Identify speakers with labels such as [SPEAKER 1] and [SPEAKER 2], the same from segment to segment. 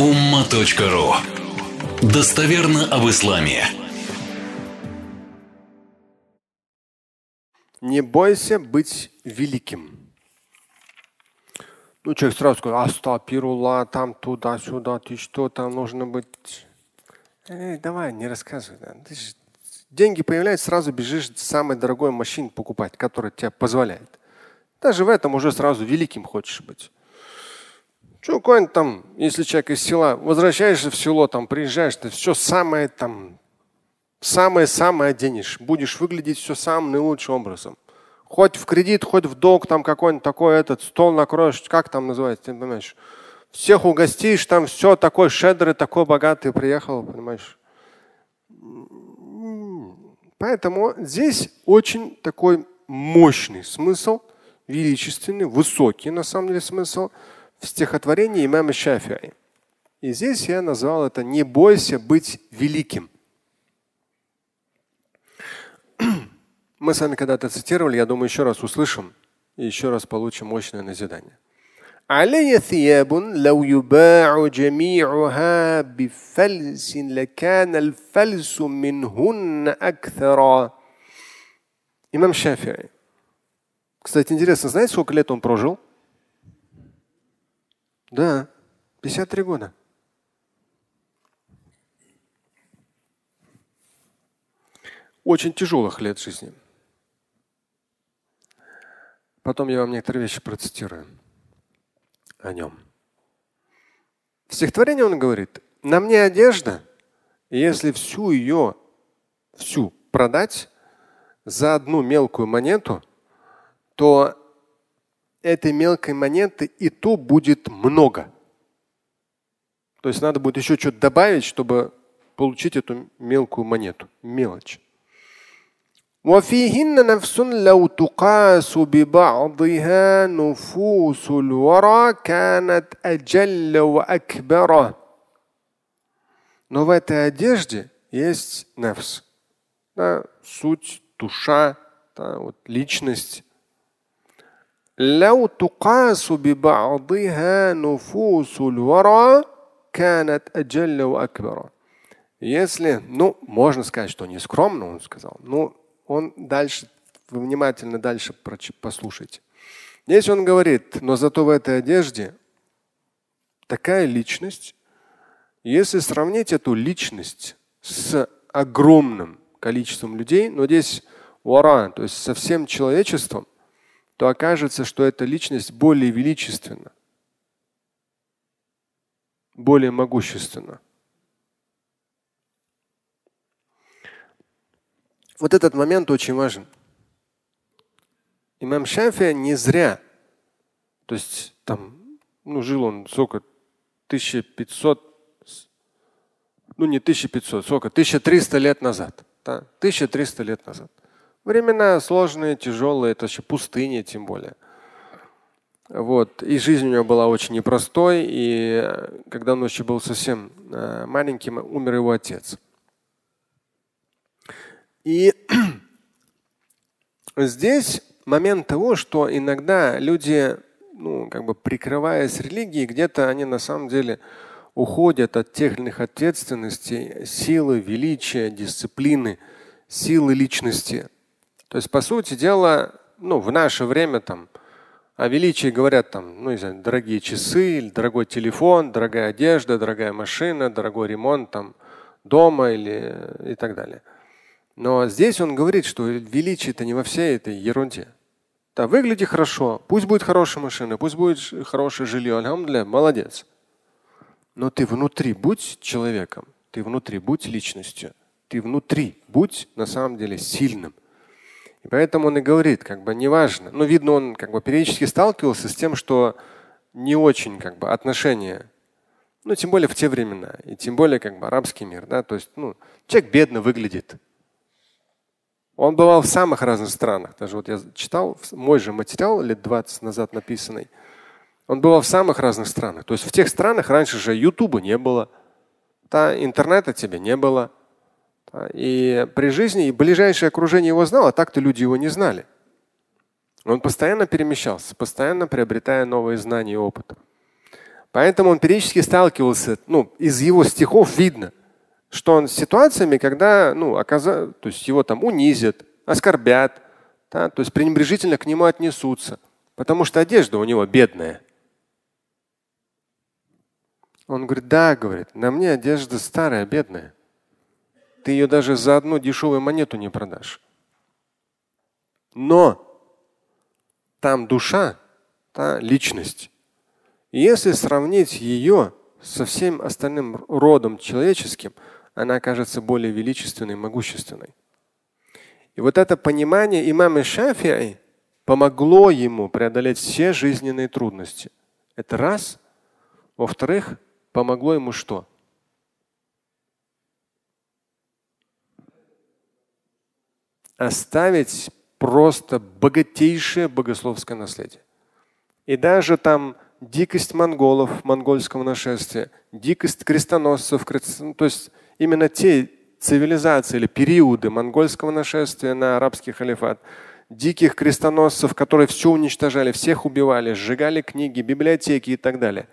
[SPEAKER 1] umma.ru Достоверно об исламе.
[SPEAKER 2] Не бойся быть великим. Ну, человек сразу сказал, астапирулла, там туда-сюда, ты что, там нужно быть. Эй, давай, не рассказывай. Ты же деньги появляются, сразу бежишь самой дорогой машине покупать, которая тебе позволяет. Даже в этом уже сразу великим хочешь быть. Что какой-нибудь там, если человек из села, возвращаешься в село, там приезжаешь, ты все самое там, самое-самое оденешь. Будешь выглядеть все самым наилучшим образом. Хоть в кредит, хоть в долг, там какой-нибудь такой этот стол накроешь, как там называется, ты понимаешь? Всех угостишь, там все такой щедрый, такой богатый приехал, понимаешь? Поэтому здесь очень такой мощный смысл, величественный, высокий на самом деле смысл в стихотворении имама Шафии. И здесь я назвал это «Не бойся быть великим». Мы с вами когда-то цитировали, я думаю, еще раз услышим и еще раз получим мощное назидание. علي ثياب لو يباع جميعها بفلس لكان الفلس منهن أكثر. Имам Шафи'i. Кстати, интересно, знаете, сколько лет он прожил? Да, 53 года. Очень тяжелых лет жизни. Потом я вам некоторые вещи процитирую о нем. В стихотворении он говорит, на мне одежда, если всю ее, всю продать за одну мелкую монету, то этой мелкой монеты и то будет много. То есть надо будет еще что-то добавить, чтобы получить эту мелкую монету, мелочь. وفيهن نفس لو تقاس ببعضها نفوس الورى كانت أجل وأكبر. Но в этой одежде есть нефс, да, суть, душа, да, вот, личность. لو تقاس ببعضها نفوس الورى كانت أجل وأكبر. Если, ну, можно сказать, что не скромно, он сказал, ну, он дальше, вы внимательно дальше послушайте. Здесь он говорит, но зато в этой одежде такая личность, если сравнить эту личность с огромным количеством людей, но здесь вара, то есть со всем человечеством, то окажется, что эта личность более величественна, более могущественна. Вот этот момент очень важен. Имам Шафия не зря, то есть там, ну, жил он сколько, 1500, ну не 1500, сколько, 1300 лет назад. Да? 1300 лет назад. Времена сложные, тяжелые, это еще пустыня тем более. Вот. И жизнь у него была очень непростой. И э, когда он еще был совсем э, маленьким, умер его отец. И здесь момент того, что иногда люди, ну, как бы прикрываясь религией, где-то они на самом деле уходят от тех или иных ответственностей, силы, величия, дисциплины, силы личности. То есть, по сути дела, ну, в наше время там о величии говорят там, ну, не знаю, дорогие часы, дорогой телефон, дорогая одежда, дорогая машина, дорогой ремонт там дома или и так далее. Но здесь он говорит, что величие-то не во всей этой ерунде. Да, выгляди хорошо, пусть будет хорошая машина, пусть будет хорошее жилье, алхамдуля, молодец. Но ты внутри будь человеком, ты внутри будь личностью, ты внутри будь на самом деле сильным. И поэтому он и говорит, как бы неважно. Ну, видно, он как бы периодически сталкивался с тем, что не очень как бы отношения, ну, тем более в те времена, и тем более как бы арабский мир, да, то есть, ну, человек бедно выглядит, он бывал в самых разных странах. Даже вот я читал мой же материал лет 20 назад написанный. Он бывал в самых разных странах. То есть в тех странах раньше же Ютуба не было, да, интернета тебе не было. Да, и при жизни и ближайшее окружение его знало, а так-то люди его не знали. Он постоянно перемещался, постоянно приобретая новые знания и опыт. Поэтому он периодически сталкивался, ну, из его стихов видно, что он с ситуациями, когда, ну, оказа... то есть его там унизят, оскорбят, да, то есть пренебрежительно к нему отнесутся, потому что одежда у него бедная. Он говорит, да, говорит, на мне одежда старая, бедная. Ты ее даже за одну дешевую монету не продашь. Но там душа, та личность. И если сравнить ее со всем остальным родом человеческим, она окажется более величественной могущественной. И вот это понимание имама Шафи'i помогло ему преодолеть все жизненные трудности. Это раз. Во-вторых, помогло ему что? Оставить просто богатейшее богословское наследие. И даже там дикость монголов, монгольского нашествия, дикость крестоносцев, то есть именно те цивилизации или периоды монгольского нашествия на арабский халифат, диких крестоносцев, которые все уничтожали, всех убивали, сжигали книги, библиотеки и так далее.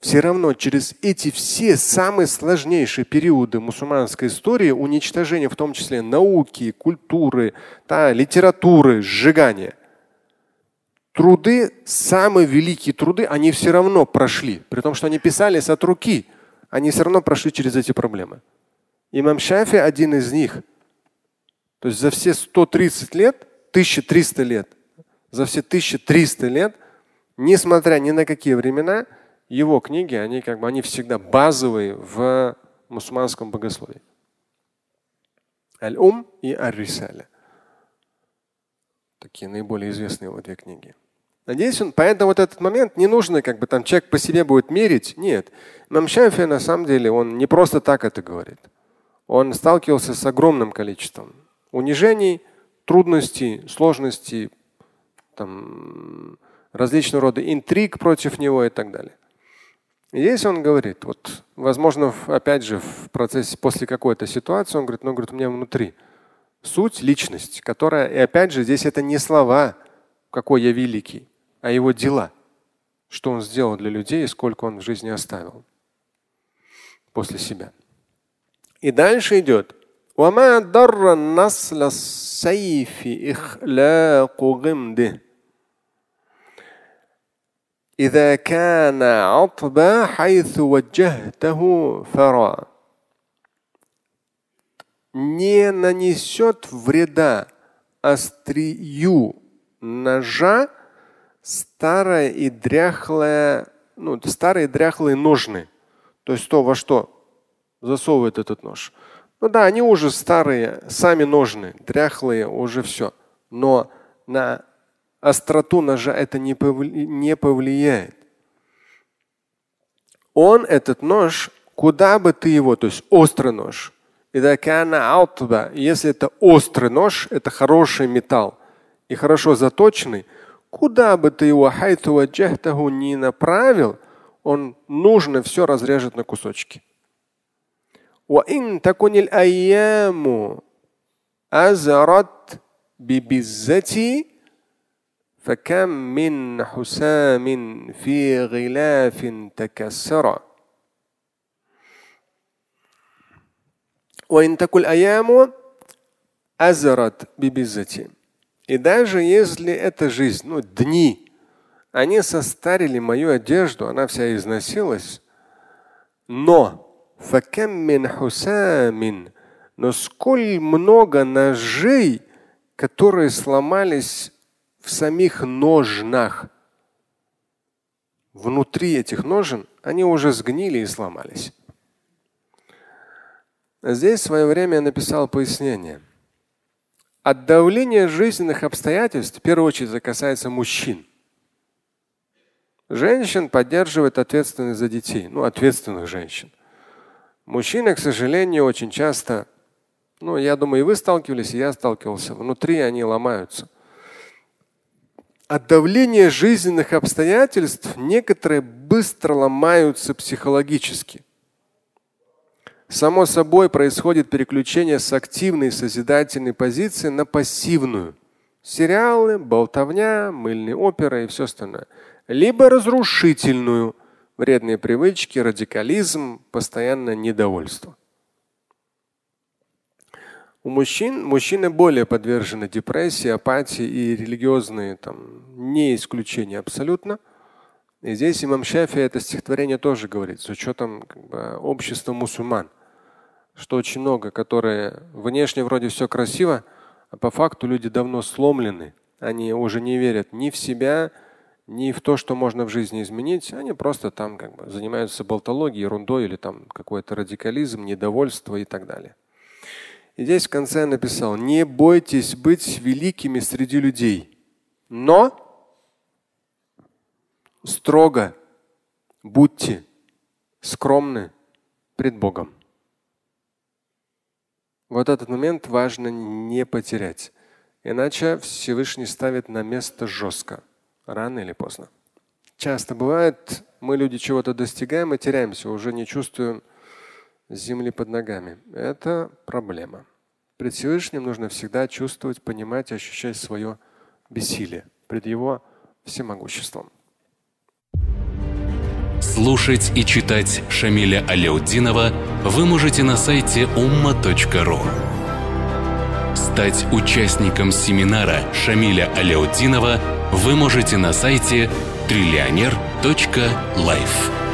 [SPEAKER 2] Все равно через эти все самые сложнейшие периоды мусульманской истории, уничтожения в том числе науки, культуры, да, литературы, сжигания – труды, самые великие труды, они все равно прошли. При том, что они писались от руки, они все равно прошли через эти проблемы. Имам Шафи один из них. То есть за все 130 лет, 1300 лет, за все 1300 лет, несмотря ни на какие времена, его книги, они как бы они всегда базовые в мусульманском богословии. Аль-Ум и Ар-Рисаля. Такие наиболее известные его две книги. Надеюсь, он, поэтому вот этот момент не нужно, как бы там человек по себе будет мерить. Нет. Имам Шафи на самом деле, он не просто так это говорит. Он сталкивался с огромным количеством унижений, трудностей, сложностей, там, различного рода интриг против него и так далее. И здесь он говорит, вот, возможно, опять же, в процессе после какой-то ситуации, он говорит, ну, говорит, у меня внутри суть, личность, которая, и опять же, здесь это не слова, какой я великий а его дела. Что он сделал для людей и сколько он в жизни оставил после себя. И дальше идет. وما ضر النسل السيف إخلاق غمده إذا كان عطبا حيث وجهته فرا не нанесет вреда острию ножа старая и дряхлая, ну, старые дряхлые ножны. То есть то, во что засовывает этот нож. Ну да, они уже старые, сами ножны, дряхлые, уже все. Но на остроту ножа это не, повли не повлияет. Он, этот нож, куда бы ты его, то есть острый нож, если это острый нож, это хороший металл и хорошо заточенный, Куда бы ты его хайту не направил, он нужно все разрежет на кусочки. وإن تكن الأيام أزرت ببزتي فكم من حسام في غلاف تكسر وإن تكن الأيام أزرت ببزتي и даже если эта жизнь, ну, дни, они состарили мою одежду, она вся износилась, но но сколь много ножей, которые сломались в самих ножнах. Внутри этих ножен они уже сгнили и сломались. Здесь в свое время я написал пояснение. От давления жизненных обстоятельств, в первую очередь, это касается мужчин. Женщин поддерживает ответственность за детей, ну, ответственных женщин. Мужчины, к сожалению, очень часто, ну, я думаю, и вы сталкивались, и я сталкивался, внутри они ломаются. От давления жизненных обстоятельств некоторые быстро ломаются психологически. Само собой происходит переключение с активной созидательной позиции на пассивную. Сериалы, болтовня, мыльные оперы и все остальное. Либо разрушительную, вредные привычки, радикализм, постоянное недовольство. У мужчин мужчины более подвержены депрессии, апатии и религиозные там не исключение абсолютно. И здесь имам Шафи это стихотворение тоже говорит, с учетом как бы, общества мусульман, что очень много, которые внешне вроде все красиво, а по факту люди давно сломлены. Они уже не верят ни в себя, ни в то, что можно в жизни изменить. Они просто там как бы занимаются болтологией, ерундой или там какой-то радикализм, недовольство и так далее. И здесь в конце написал, не бойтесь быть великими среди людей, но строго будьте скромны пред Богом. Вот этот момент важно не потерять. Иначе Всевышний ставит на место жестко, рано или поздно. Часто бывает, мы люди чего-то достигаем и теряемся, уже не чувствуем земли под ногами. Это проблема. Пред Всевышним нужно всегда чувствовать, понимать, ощущать свое бессилие пред Его всемогуществом.
[SPEAKER 1] Слушать и читать Шамиля Аляутдинова вы можете на сайте umma.ru. Стать участником семинара Шамиля Аляутдинова вы можете на сайте триллионер.life.